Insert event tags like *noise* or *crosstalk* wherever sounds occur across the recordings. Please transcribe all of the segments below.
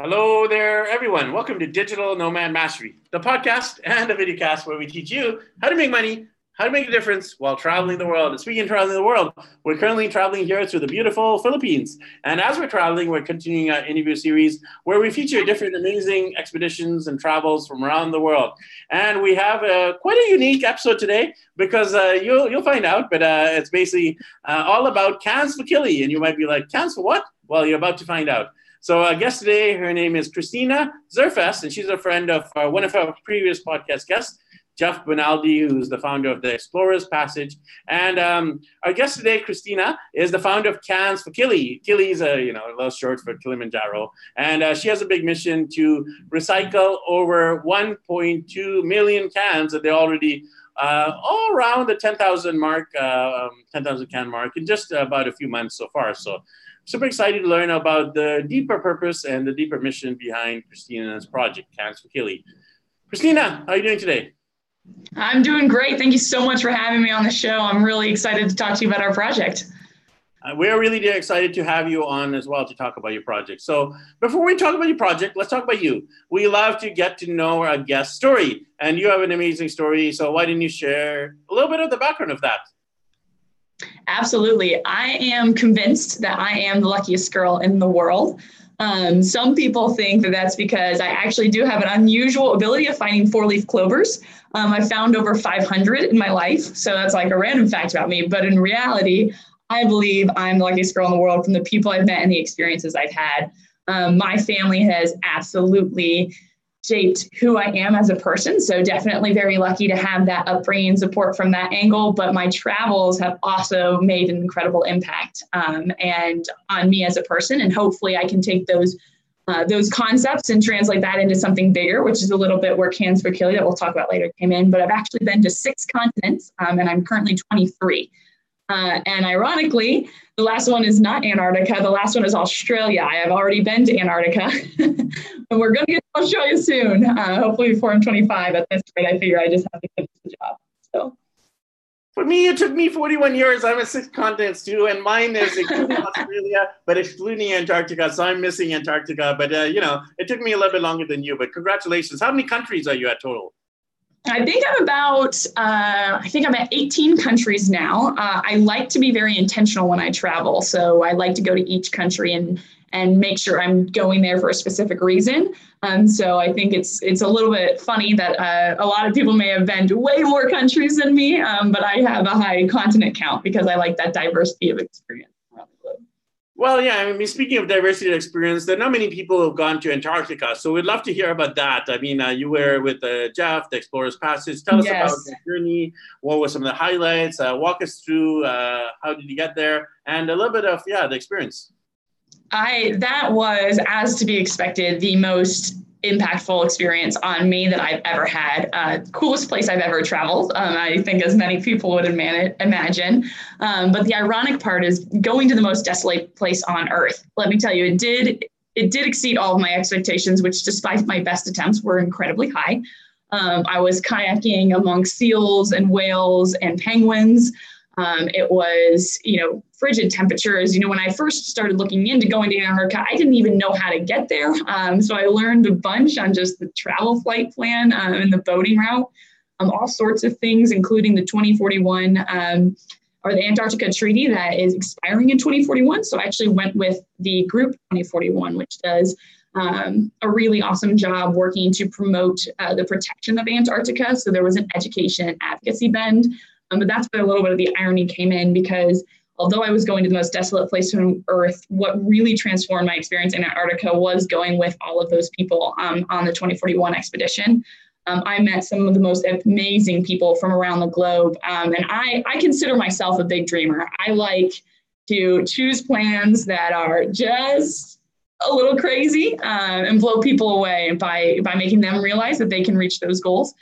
Hello there, everyone. Welcome to Digital Nomad Mastery, the podcast and the videocast where we teach you how to make money, how to make a difference while traveling the world. And speaking of traveling the world, we're currently traveling here through the beautiful Philippines. And as we're traveling, we're continuing our interview series where we feature different amazing expeditions and travels from around the world. And we have a, quite a unique episode today because uh, you'll, you'll find out, but uh, it's basically uh, all about cans for Kili. And you might be like, cans for what? Well, you're about to find out. So our guest today, her name is Christina Zerfest, and she's a friend of uh, one of our previous podcast guests, Jeff Bonaldi, who's the founder of the Explorers Passage. And um, our guest today, Christina, is the founder of Cans for Kili. Kili is a you know a little short for Kilimanjaro, and uh, she has a big mission to recycle over 1.2 million cans that they already. Uh, all around the 10,000 mark, uh, um, 10,000 can mark in just about a few months so far. So super excited to learn about the deeper purpose and the deeper mission behind Christina's project, Cans for Kili. Christina, how are you doing today? I'm doing great. Thank you so much for having me on the show. I'm really excited to talk to you about our project. Uh, we're really excited to have you on as well to talk about your project. So, before we talk about your project, let's talk about you. We love to get to know our guest story, and you have an amazing story. So, why didn't you share a little bit of the background of that? Absolutely. I am convinced that I am the luckiest girl in the world. Um, some people think that that's because I actually do have an unusual ability of finding four leaf clovers. Um, I found over 500 in my life. So that's like a random fact about me. But in reality, I believe I'm the luckiest girl in the world from the people I've met and the experiences I've had. Um, my family has absolutely shaped who I am as a person. So definitely very lucky to have that upbringing support from that angle. But my travels have also made an incredible impact um, and on me as a person. And hopefully I can take those uh, those concepts and translate that into something bigger, which is a little bit where Cans for Kili that we'll talk about later came in. But I've actually been to six continents um, and I'm currently 23. Uh, and ironically, the last one is not Antarctica. The last one is Australia. I have already been to Antarctica, *laughs* and we're going to get to Australia soon. Uh, hopefully before I'm 25. At this point, I figure I just have to finish the job. So. For me, it took me 41 years. I'm a six continents too, and mine is including *laughs* Australia, but excluding Antarctica. So I'm missing Antarctica. But uh, you know, it took me a little bit longer than you. But congratulations! How many countries are you at total? I think I'm about, uh, I think I'm at 18 countries now. Uh, I like to be very intentional when I travel. So I like to go to each country and and make sure I'm going there for a specific reason. Um, so I think it's it's a little bit funny that uh, a lot of people may have been to way more countries than me, um, but I have a high continent count because I like that diversity of experience. Well, yeah, I mean, speaking of diversity of experience, there are not many people who have gone to Antarctica. So we'd love to hear about that. I mean, uh, you were with uh, Jeff, the Explorers Passage. Tell us yes. about the journey. What were some of the highlights? Uh, walk us through uh, how did you get there and a little bit of, yeah, the experience. I that was, as to be expected, the most impactful experience on me that I've ever had. Uh, coolest place I've ever traveled, um, I think, as many people would imagine. Um, but the ironic part is going to the most desolate place on earth. Let me tell you, it did it did exceed all of my expectations, which, despite my best attempts, were incredibly high. Um, I was kayaking among seals and whales and penguins. Um, it was, you know, frigid temperatures. You know, when I first started looking into going to Antarctica, I didn't even know how to get there. Um, so I learned a bunch on just the travel flight plan um, and the boating route, um, all sorts of things, including the 2041 um, or the Antarctica Treaty that is expiring in 2041. So I actually went with the group 2041, which does um, a really awesome job working to promote uh, the protection of Antarctica. So there was an education advocacy bend um, but that's where a little bit of the irony came in because although I was going to the most desolate place on earth, what really transformed my experience in Antarctica was going with all of those people um, on the 2041 expedition. Um, I met some of the most amazing people from around the globe. Um, and I, I consider myself a big dreamer. I like to choose plans that are just a little crazy um, and blow people away by, by making them realize that they can reach those goals.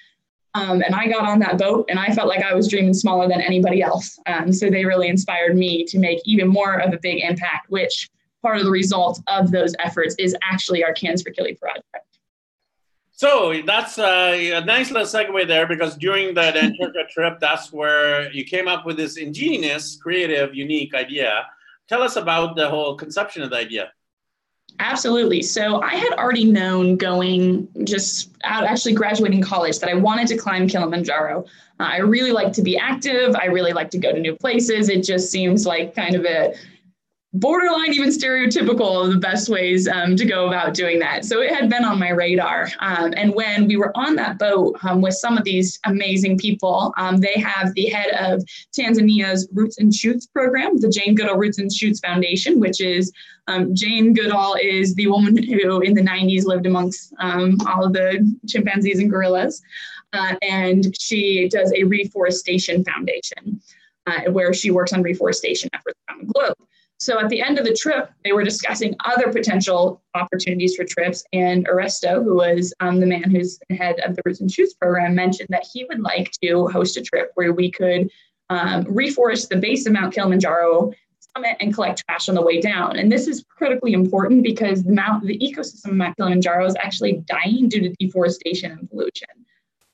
Um, and I got on that boat and I felt like I was dreaming smaller than anybody else. Um, so they really inspired me to make even more of a big impact, which part of the result of those efforts is actually our Cans for Kili project. So that's a nice little segue there because during that *laughs* Antarctica trip, that's where you came up with this ingenious, creative, unique idea. Tell us about the whole conception of the idea. Absolutely. So I had already known going just out, actually graduating college, that I wanted to climb Kilimanjaro. Uh, I really like to be active. I really like to go to new places. It just seems like kind of a borderline even stereotypical of the best ways um, to go about doing that. So it had been on my radar. Um, and when we were on that boat um, with some of these amazing people, um, they have the head of Tanzania's Roots and Shoots program, the Jane Goodall Roots and Shoots Foundation, which is um, Jane Goodall is the woman who in the 90s lived amongst um, all of the chimpanzees and gorillas. Uh, and she does a reforestation foundation uh, where she works on reforestation efforts around the globe. So at the end of the trip, they were discussing other potential opportunities for trips. And Oresto, who was um, the man who's head of the Roots and Shoots program, mentioned that he would like to host a trip where we could um, reforest the base of Mount Kilimanjaro summit and collect trash on the way down. And this is critically important because the, Mount, the ecosystem of Mount Kilimanjaro is actually dying due to deforestation and pollution.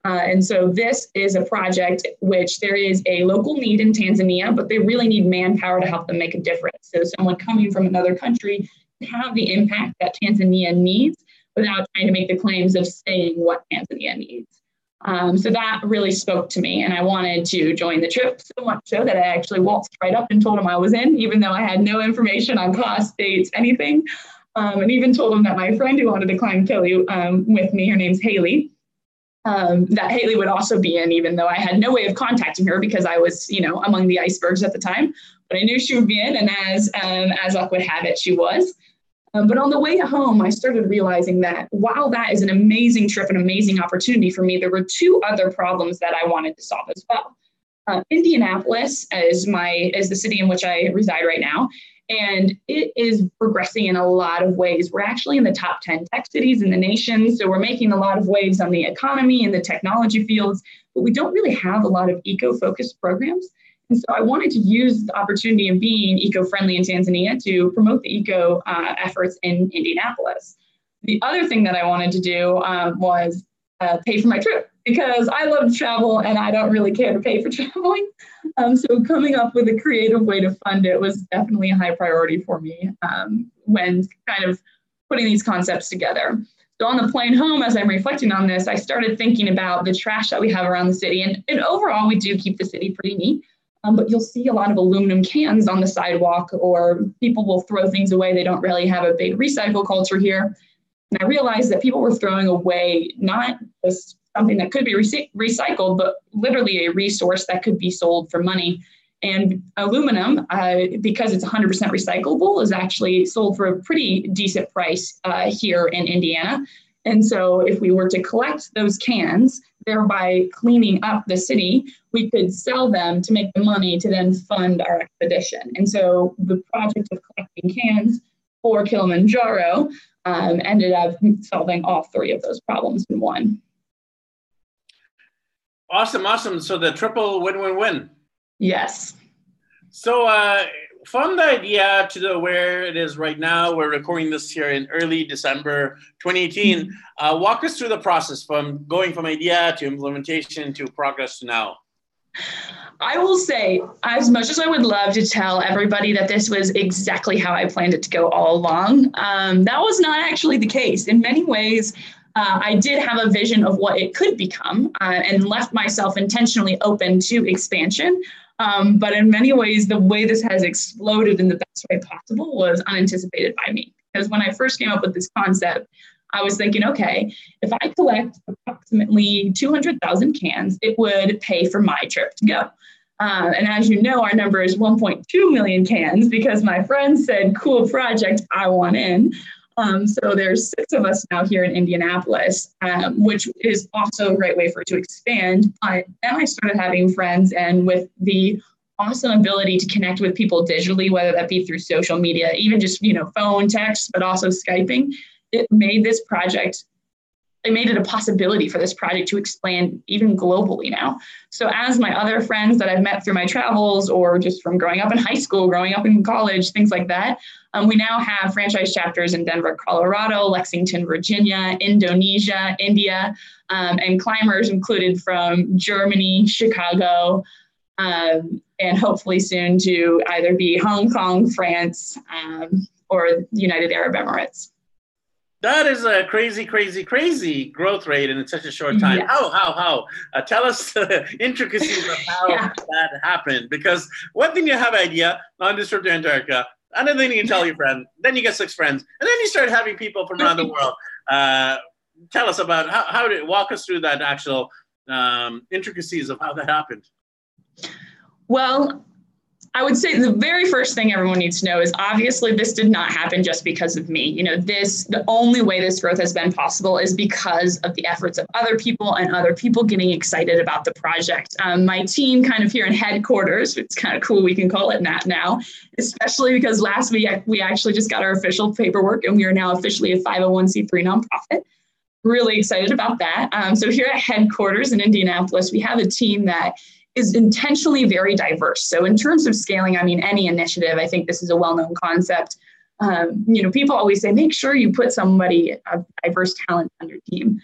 Uh, and so this is a project which there is a local need in Tanzania, but they really need manpower to help them make a difference. So someone coming from another country can have the impact that Tanzania needs without trying to make the claims of saying what Tanzania needs. Um, so that really spoke to me, and I wanted to join the trip so much so that I actually waltzed right up and told him I was in, even though I had no information on cost, dates, anything. Um, and even told him that my friend who wanted to climb Kili um, with me, her name's Haley, um, that Haley would also be in, even though I had no way of contacting her because I was, you know, among the icebergs at the time. But I knew she would be in, and as um, as luck would have it, she was. Um, but on the way home, I started realizing that while that is an amazing trip, an amazing opportunity for me, there were two other problems that I wanted to solve as well. Uh, Indianapolis is my is the city in which I reside right now, and it is progressing in a lot of ways. We're actually in the top 10 tech cities in the nation. So we're making a lot of waves on the economy and the technology fields, but we don't really have a lot of eco focused programs. And so I wanted to use the opportunity of being eco friendly in Tanzania to promote the eco uh, efforts in Indianapolis. The other thing that I wanted to do um, was uh, pay for my trip because I love to travel and I don't really care to pay for *laughs* traveling. Um, so coming up with a creative way to fund it was definitely a high priority for me um, when kind of putting these concepts together. So on the plane home, as I'm reflecting on this, I started thinking about the trash that we have around the city. And, and overall, we do keep the city pretty neat. Um, but you'll see a lot of aluminum cans on the sidewalk, or people will throw things away. They don't really have a big recycle culture here. And I realized that people were throwing away not just something that could be recycled, but literally a resource that could be sold for money. And aluminum, uh, because it's 100% recyclable, is actually sold for a pretty decent price uh, here in Indiana. And so, if we were to collect those cans, thereby cleaning up the city, we could sell them to make the money to then fund our expedition. And so, the project of collecting cans for Kilimanjaro um, ended up solving all three of those problems in one. Awesome, awesome. So the triple win-win-win. Yes. So uh, from the idea to the where it is right now, we're recording this here in early December 2018. Mm-hmm. Uh, walk us through the process from going from idea to implementation to progress to now. I will say, as much as I would love to tell everybody that this was exactly how I planned it to go all along, um, that was not actually the case. In many ways, uh, I did have a vision of what it could become uh, and left myself intentionally open to expansion. Um, but in many ways, the way this has exploded in the best way possible was unanticipated by me. Because when I first came up with this concept, I was thinking, okay, if I collect approximately 200,000 cans, it would pay for my trip to go. Uh, and as you know, our number is 1.2 million cans because my friends said, cool project, I want in. Um, so there's six of us now here in Indianapolis, um, which is also a great way for it to expand. But then I started having friends, and with the awesome ability to connect with people digitally, whether that be through social media, even just you know phone, text, but also skyping, it made this project it made it a possibility for this project to expand even globally now. So, as my other friends that I've met through my travels or just from growing up in high school, growing up in college, things like that, um, we now have franchise chapters in Denver, Colorado, Lexington, Virginia, Indonesia, India, um, and climbers included from Germany, Chicago, um, and hopefully soon to either be Hong Kong, France, um, or United Arab Emirates. That is a crazy, crazy, crazy growth rate in such a short time. How, how, how? Uh, tell us *laughs* the intricacies of how yeah. that happened. Because one thing you have idea on this trip to Antarctica, another thing you can tell your friend, then you get six friends, and then you start having people from around the *laughs* world. Uh, tell us about how, how did walk us through that actual um, intricacies of how that happened. Well, I would say the very first thing everyone needs to know is obviously this did not happen just because of me. You know, this the only way this growth has been possible is because of the efforts of other people and other people getting excited about the project. Um, my team, kind of here in headquarters, it's kind of cool we can call it that now, especially because last week we actually just got our official paperwork and we are now officially a 501c3 nonprofit. Really excited about that. Um, so here at headquarters in Indianapolis, we have a team that is intentionally very diverse. So in terms of scaling, I mean, any initiative, I think this is a well-known concept. Um, you know, people always say, make sure you put somebody of diverse talent on your team.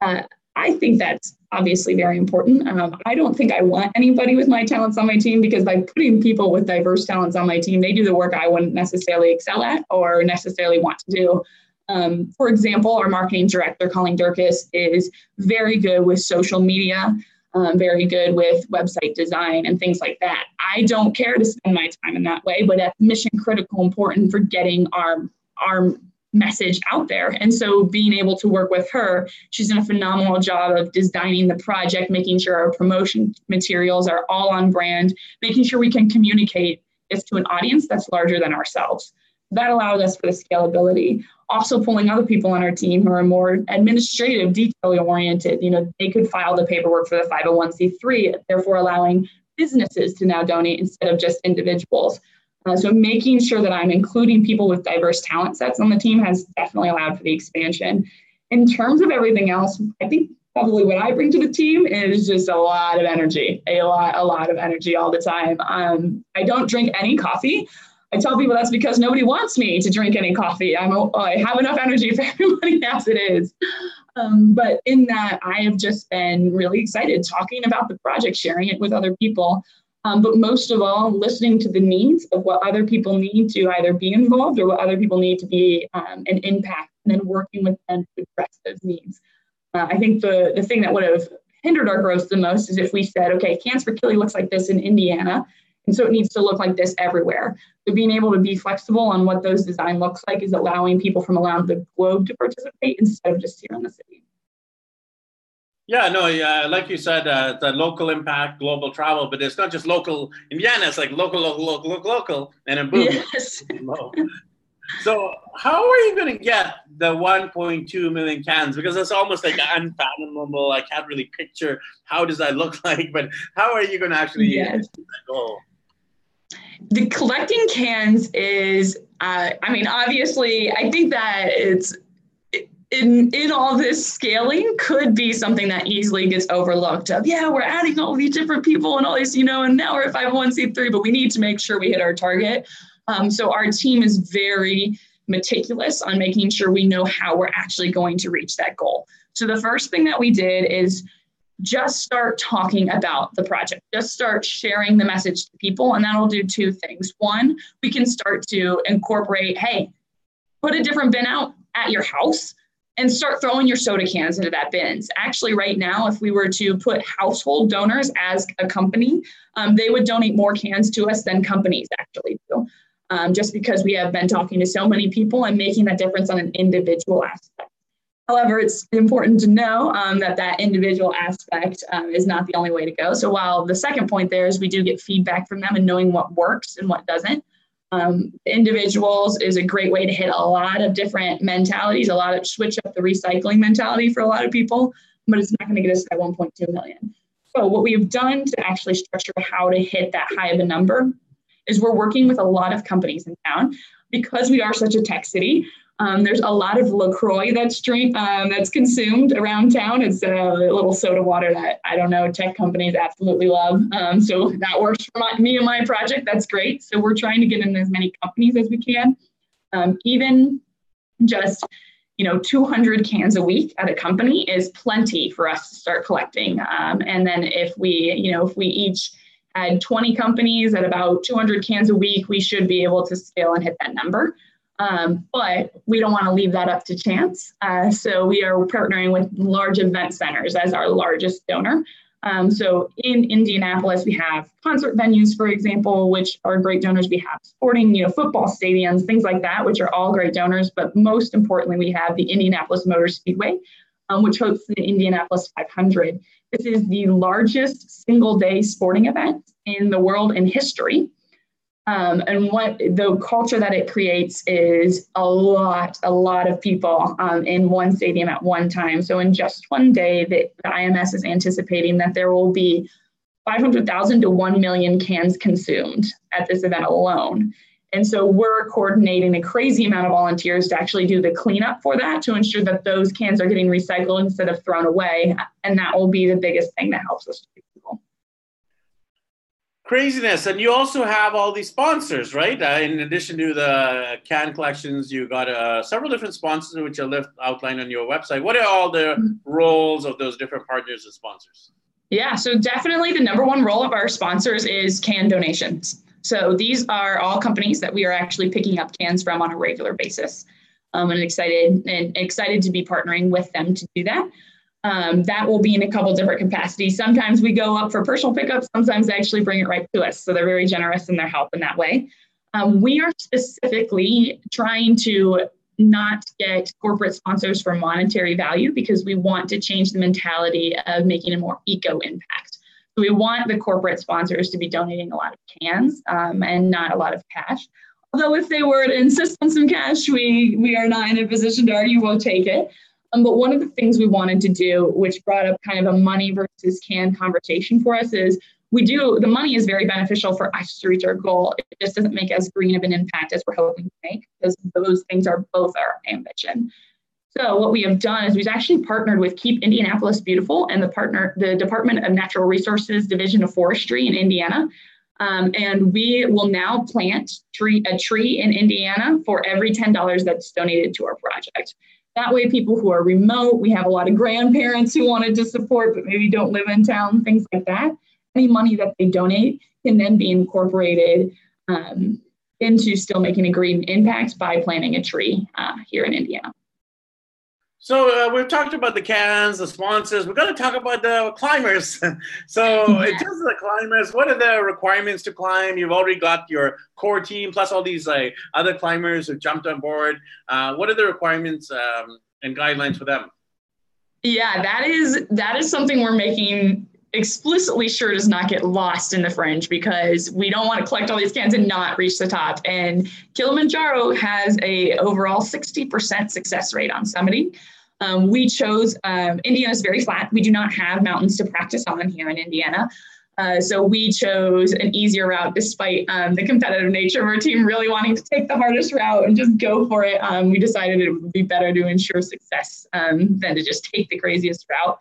Uh, I think that's obviously very important. Um, I don't think I want anybody with my talents on my team because by putting people with diverse talents on my team, they do the work I wouldn't necessarily excel at or necessarily want to do. Um, for example, our marketing director, Colleen Durkis, is very good with social media um, very good with website design and things like that. I don't care to spend my time in that way, but that's mission critical important for getting our our message out there. And so being able to work with her, she's done a phenomenal job of designing the project, making sure our promotion materials are all on brand, making sure we can communicate this to an audience that's larger than ourselves. That allowed us for the scalability also pulling other people on our team who are more administrative, detail oriented. You know, they could file the paperwork for the 501c3, therefore allowing businesses to now donate instead of just individuals. Uh, so making sure that I'm including people with diverse talent sets on the team has definitely allowed for the expansion. In terms of everything else, I think probably what I bring to the team is just a lot of energy, a lot, a lot of energy all the time. Um, I don't drink any coffee. I tell people that's because nobody wants me to drink any coffee. I'm I have enough energy *laughs* for everybody as it is. Um, but in that, I have just been really excited talking about the project, sharing it with other people. Um, but most of all, listening to the needs of what other people need to either be involved or what other people need to be um, an impact, and then working with them to address those needs. Uh, I think the, the thing that would have hindered our growth the most is if we said, okay, Cans for Kili looks like this in Indiana, and so it needs to look like this everywhere. So being able to be flexible on what those design looks like is allowing people from around the globe to participate instead of just here in the city. Yeah, no, yeah, like you said, uh, the local impact, global travel, but it's not just local Indiana. It's like local, local, local, local, local, and then boom. Yes. *laughs* so, how are you going to get the 1.2 million cans? Because it's almost like unfathomable. I can't really picture how does that look *laughs* like, but how are you going to actually yes. that goal? The collecting cans is uh, i mean obviously i think that it's in in all this scaling could be something that easily gets overlooked of yeah we're adding all these different people and all these you know and now we're 501c3 but we need to make sure we hit our target. Um, so our team is very meticulous on making sure we know how we're actually going to reach that goal. So the first thing that we did is just start talking about the project. Just start sharing the message to people, and that'll do two things. One, we can start to incorporate, hey, put a different bin out at your house and start throwing your soda cans into that bins. Actually, right now, if we were to put household donors as a company, um, they would donate more cans to us than companies actually do. Um, just because we have been talking to so many people and making that difference on an individual aspect. However, it's important to know um, that that individual aspect um, is not the only way to go. So while the second point there is we do get feedback from them and knowing what works and what doesn't, um, individuals is a great way to hit a lot of different mentalities, a lot of switch up the recycling mentality for a lot of people, but it's not going to get us that 1.2 million. So what we have done to actually structure how to hit that high of a number is we're working with a lot of companies in town because we are such a tech city. Um, there's a lot of LaCroix that's drink um, that's consumed around town. It's a little soda water that I don't know tech companies absolutely love. Um, so *laughs* that works for my, me and my project. That's great. So we're trying to get in as many companies as we can. Um, even just you know 200 cans a week at a company is plenty for us to start collecting. Um, and then if we you know if we each had 20 companies at about 200 cans a week, we should be able to scale and hit that number. Um, but we don't want to leave that up to chance. Uh, so we are partnering with large event centers as our largest donor. Um, so in Indianapolis, we have concert venues, for example, which are great donors. We have sporting, you know, football stadiums, things like that, which are all great donors. But most importantly, we have the Indianapolis Motor Speedway, um, which hosts the Indianapolis 500. This is the largest single day sporting event in the world in history. Um, and what the culture that it creates is a lot, a lot of people um, in one stadium at one time. So in just one day, the, the IMS is anticipating that there will be 500,000 to 1 million cans consumed at this event alone. And so we're coordinating a crazy amount of volunteers to actually do the cleanup for that to ensure that those cans are getting recycled instead of thrown away. And that will be the biggest thing that helps us craziness. And you also have all these sponsors right? Uh, in addition to the can collections you got uh, several different sponsors which are left outlined on your website. What are all the mm-hmm. roles of those different partners and sponsors? Yeah so definitely the number one role of our sponsors is can donations. So these are all companies that we are actually picking up cans from on a regular basis. Um, and excited and excited to be partnering with them to do that um, that will be in a couple different capacities. Sometimes we go up for personal pickups, sometimes they actually bring it right to us. So they're very generous in their help in that way. Um, we are specifically trying to not get corporate sponsors for monetary value because we want to change the mentality of making a more eco impact. So we want the corporate sponsors to be donating a lot of cans um, and not a lot of cash. Although if they were to insist on some cash, we we are not in a position to argue we'll take it. Um, but one of the things we wanted to do, which brought up kind of a money versus can conversation for us, is we do the money is very beneficial for us to reach our goal. It just doesn't make as green of an impact as we're hoping to make because those things are both our ambition. So what we have done is we've actually partnered with Keep Indianapolis Beautiful and the partner, the Department of Natural Resources Division of Forestry in Indiana. Um, and we will now plant tree, a tree in Indiana for every $10 that's donated to our project. That way, people who are remote, we have a lot of grandparents who wanted to support but maybe don't live in town, things like that. Any money that they donate can then be incorporated um, into still making a green impact by planting a tree uh, here in Indiana. So uh, we've talked about the cans, the sponsors. We're going to talk about the climbers. *laughs* so yeah. in terms of the climbers, what are the requirements to climb? You've already got your core team plus all these like other climbers who jumped on board. Uh, what are the requirements um, and guidelines for them? Yeah, that is that is something we're making explicitly sure does not get lost in the fringe because we don't want to collect all these cans and not reach the top. And Kilimanjaro has a overall 60% success rate on summiting. Um, we chose um, Indiana is very flat. We do not have mountains to practice on here in Indiana. Uh, so we chose an easier route despite um, the competitive nature of our team really wanting to take the hardest route and just go for it. Um, we decided it would be better to ensure success um, than to just take the craziest route.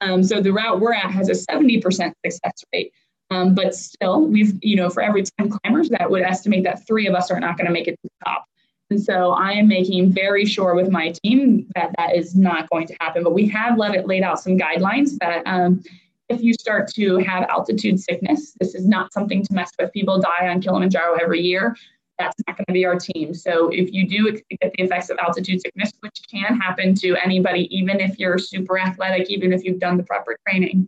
Um, so the route we're at has a 70% success rate. Um, but still, we've, you know, for every 10 climbers, that would estimate that three of us are not going to make it to the top. And so I am making very sure with my team that that is not going to happen. But we have let it laid out some guidelines that um, if you start to have altitude sickness, this is not something to mess with. People die on Kilimanjaro every year that's not going to be our team. So if you do get the effects of altitude sickness, which can happen to anybody, even if you're super athletic, even if you've done the proper training,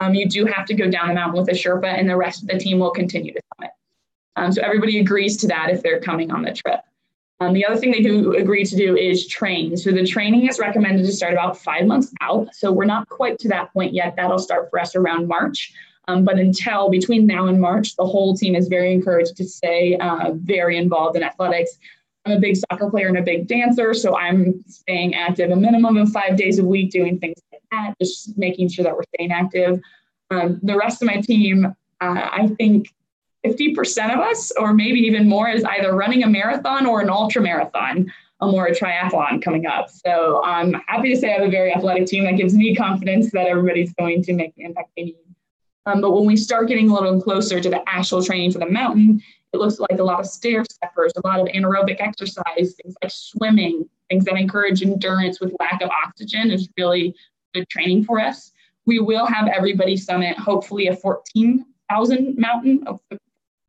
um, you do have to go down the mountain with a Sherpa, and the rest of the team will continue to summit. Um, so everybody agrees to that if they're coming on the trip. Um, the other thing they do agree to do is train. So the training is recommended to start about five months out. So we're not quite to that point yet. That'll start for us around March. Um, but until between now and March, the whole team is very encouraged to stay uh, very involved in athletics. I'm a big soccer player and a big dancer, so I'm staying active a minimum of five days a week, doing things like that, just making sure that we're staying active. Um, the rest of my team, uh, I think 50% of us, or maybe even more, is either running a marathon or an ultra marathon or a triathlon coming up. So I'm happy to say I have a very athletic team that gives me confidence that everybody's going to make the impact they need. Um, but when we start getting a little closer to the actual training for the mountain, it looks like a lot of stair steppers, a lot of anaerobic exercise, things like swimming, things that encourage endurance with lack of oxygen is really good training for us. We will have everybody summit, hopefully a 14,000 mountain,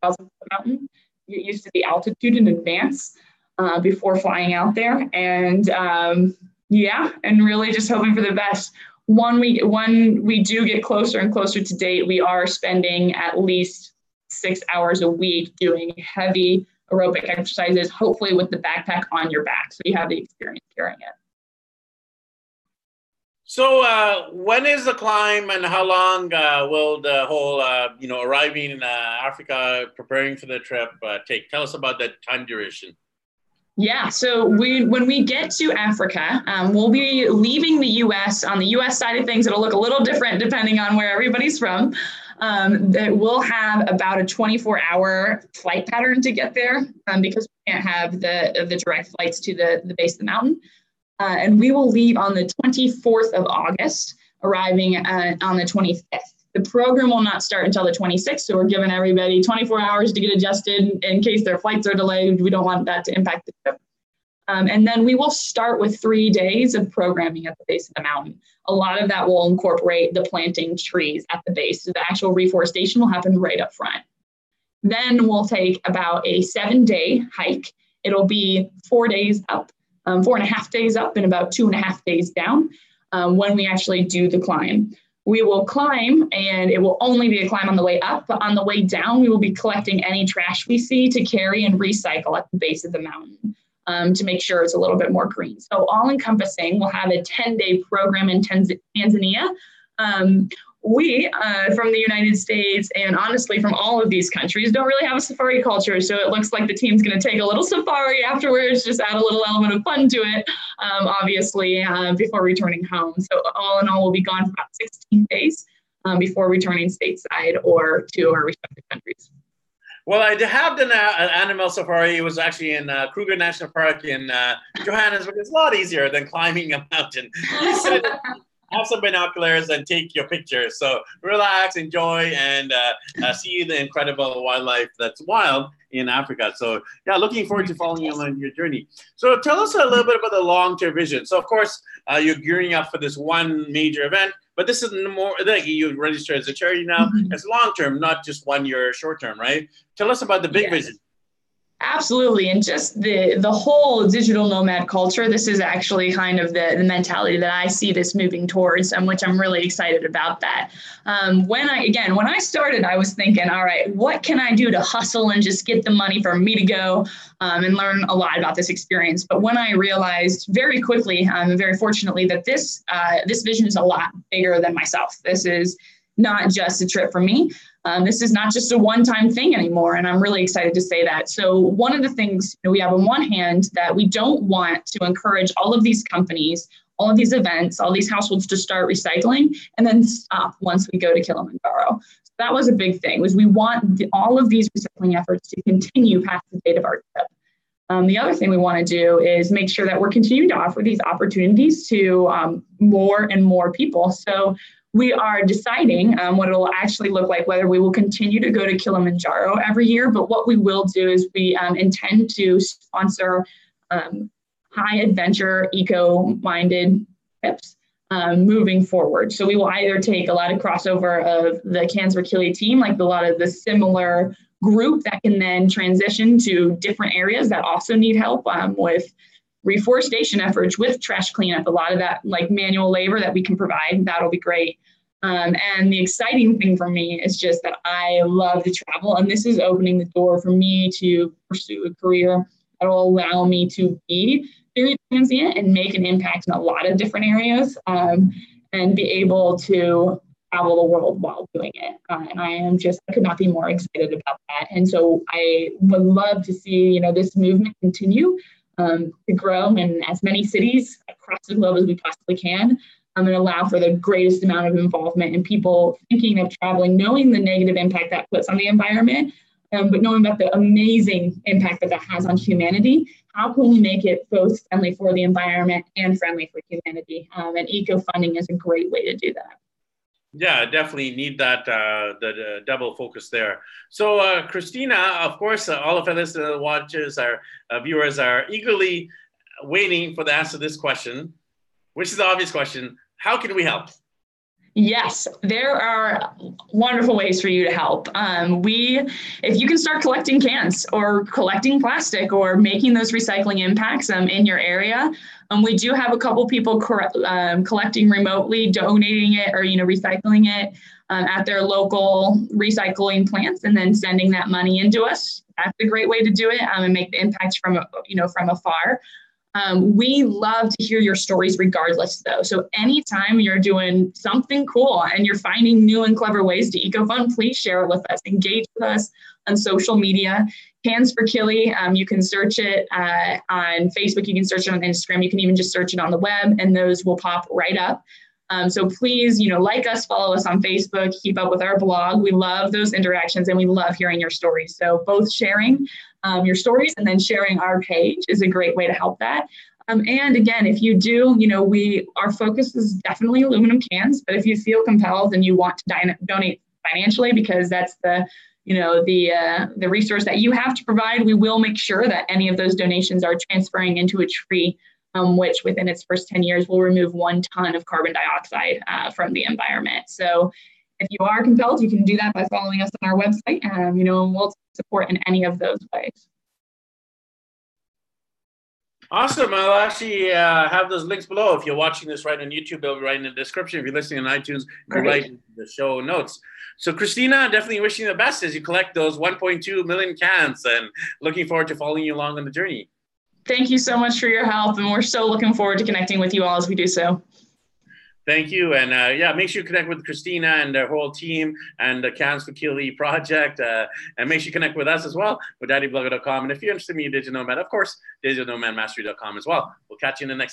1,000 mountain, get used to the altitude in advance. uh, before flying out there. And um, yeah, and really just hoping for the best. One we when we do get closer and closer to date, we are spending at least six hours a week doing heavy aerobic exercises, hopefully with the backpack on your back, so you have the experience carrying it. So, uh, when is the climb, and how long uh, will the whole, uh, you know, arriving in uh, Africa, preparing for the trip uh, take? Tell us about that time duration. Yeah, so we when we get to Africa, um, we'll be leaving the U.S. On the U.S. side of things, it'll look a little different depending on where everybody's from. Um, that we'll have about a 24-hour flight pattern to get there um, because we can't have the the direct flights to the the base of the mountain. Uh, and we will leave on the 24th of August, arriving uh, on the 25th. The program will not start until the 26th, so we're giving everybody 24 hours to get adjusted in case their flights are delayed. We don't want that to impact the trip. Um, and then we will start with three days of programming at the base of the mountain. A lot of that will incorporate the planting trees at the base. So the actual reforestation will happen right up front. Then we'll take about a seven day hike. It'll be four days up um, four and a half days up and about two and a half days down um, when we actually do the climb. We will climb and it will only be a climb on the way up, but on the way down, we will be collecting any trash we see to carry and recycle at the base of the mountain. Um, to make sure it's a little bit more green. So, all encompassing, we'll have a 10 day program in Tanzania. Um, we uh, from the United States and honestly from all of these countries don't really have a safari culture. So it looks like the team's going to take a little safari afterwards, just add a little element of fun to it, um, obviously, uh, before returning home. So all in all, we'll be gone for about 16 days um, before returning stateside or to our respective countries. Well, I have done an animal safari. It was actually in uh, Kruger National Park in uh, Johannesburg. It's a lot easier than climbing a mountain. *laughs* have some binoculars and take your pictures. So relax, enjoy, and uh, uh, see the incredible wildlife that's wild in Africa. So yeah, looking forward to following you on your journey. So tell us a little bit about the long-term vision. So of course, uh, you're gearing up for this one major event, but this is more like you register as a charity now. Mm-hmm. It's long-term, not just one year short-term, right? Tell us about the big yes. vision. Absolutely. And just the the whole digital nomad culture, this is actually kind of the, the mentality that I see this moving towards, and which I'm really excited about that. Um, when I again, when I started, I was thinking, all right, what can I do to hustle and just get the money for me to go um, and learn a lot about this experience? But when I realized very quickly, um, very fortunately, that this uh, this vision is a lot bigger than myself. This is not just a trip for me. Um, this is not just a one time thing anymore. And I'm really excited to say that. So, one of the things you know, we have on one hand that we don't want to encourage all of these companies, all of these events, all these households to start recycling and then stop once we go to Kilimanjaro. So that was a big thing was we want the, all of these recycling efforts to continue past the date of our trip. Um, the other thing we want to do is make sure that we're continuing to offer these opportunities to um, more and more people. So we are deciding um, what it'll actually look like, whether we will continue to go to Kilimanjaro every year. But what we will do is we um, intend to sponsor um, high adventure, eco minded trips. Um, moving forward. So we will either take a lot of crossover of the Kili team, like a lot of the similar group that can then transition to different areas that also need help um, with reforestation efforts with trash cleanup, a lot of that like manual labor that we can provide, that'll be great. Um, and the exciting thing for me is just that I love to travel, and this is opening the door for me to pursue a career that will allow me to be very transient and make an impact in a lot of different areas um, and be able to travel the world while doing it. Uh, and I am just, I could not be more excited about that. And so I would love to see, you know, this movement continue um, to grow in as many cities across the globe as we possibly can um, and allow for the greatest amount of involvement and people thinking of traveling, knowing the negative impact that puts on the environment, um, but knowing about the amazing impact that that has on humanity. How can we make it both friendly for the environment and friendly for humanity? Um, and eco funding is a great way to do that. Yeah, definitely need that uh, the, double focus there. So, uh, Christina, of course, uh, all of our listeners, watchers, our uh, viewers are eagerly waiting for the answer to this question, which is the obvious question: How can we help? Yes, there are wonderful ways for you to help. Um, we, if you can start collecting cans or collecting plastic or making those recycling impacts um, in your area, um, we do have a couple people cor- um, collecting remotely, donating it or you know recycling it um, at their local recycling plants, and then sending that money into us. That's a great way to do it um, and make the impacts from you know from afar. Um, we love to hear your stories regardless, though. So, anytime you're doing something cool and you're finding new and clever ways to eco fund, please share it with us. Engage with us on social media. Cans for Kili, um, you can search it uh, on Facebook, you can search it on Instagram, you can even just search it on the web, and those will pop right up. Um, so please, you know, like us, follow us on Facebook, keep up with our blog. We love those interactions and we love hearing your stories. So both sharing um, your stories and then sharing our page is a great way to help that. Um, and again, if you do, you know, we our focus is definitely aluminum cans, but if you feel compelled and you want to donate financially because that's the you know the uh, the resource that you have to provide, we will make sure that any of those donations are transferring into a tree, um, which within its first 10 years will remove one ton of carbon dioxide uh, from the environment. So if you are compelled, you can do that by following us on our website. Um, you know, and we'll support in any of those ways. Awesome. I'll actually uh, have those links below. If you're watching this right on YouTube, they'll be right in the description. If you're listening on iTunes, you right. write the show notes. So, Christina, definitely wishing you the best as you collect those 1.2 million cans and looking forward to following you along on the journey. Thank you so much for your help. And we're so looking forward to connecting with you all as we do so. Thank you. And uh, yeah, make sure you connect with Christina and her whole team and the Cans for Kili project. Uh, and make sure you connect with us as well with daddyblogger.com. And if you're interested in me, Digital Nomad, of course, digitalnomadmastery.com as well. We'll catch you in the next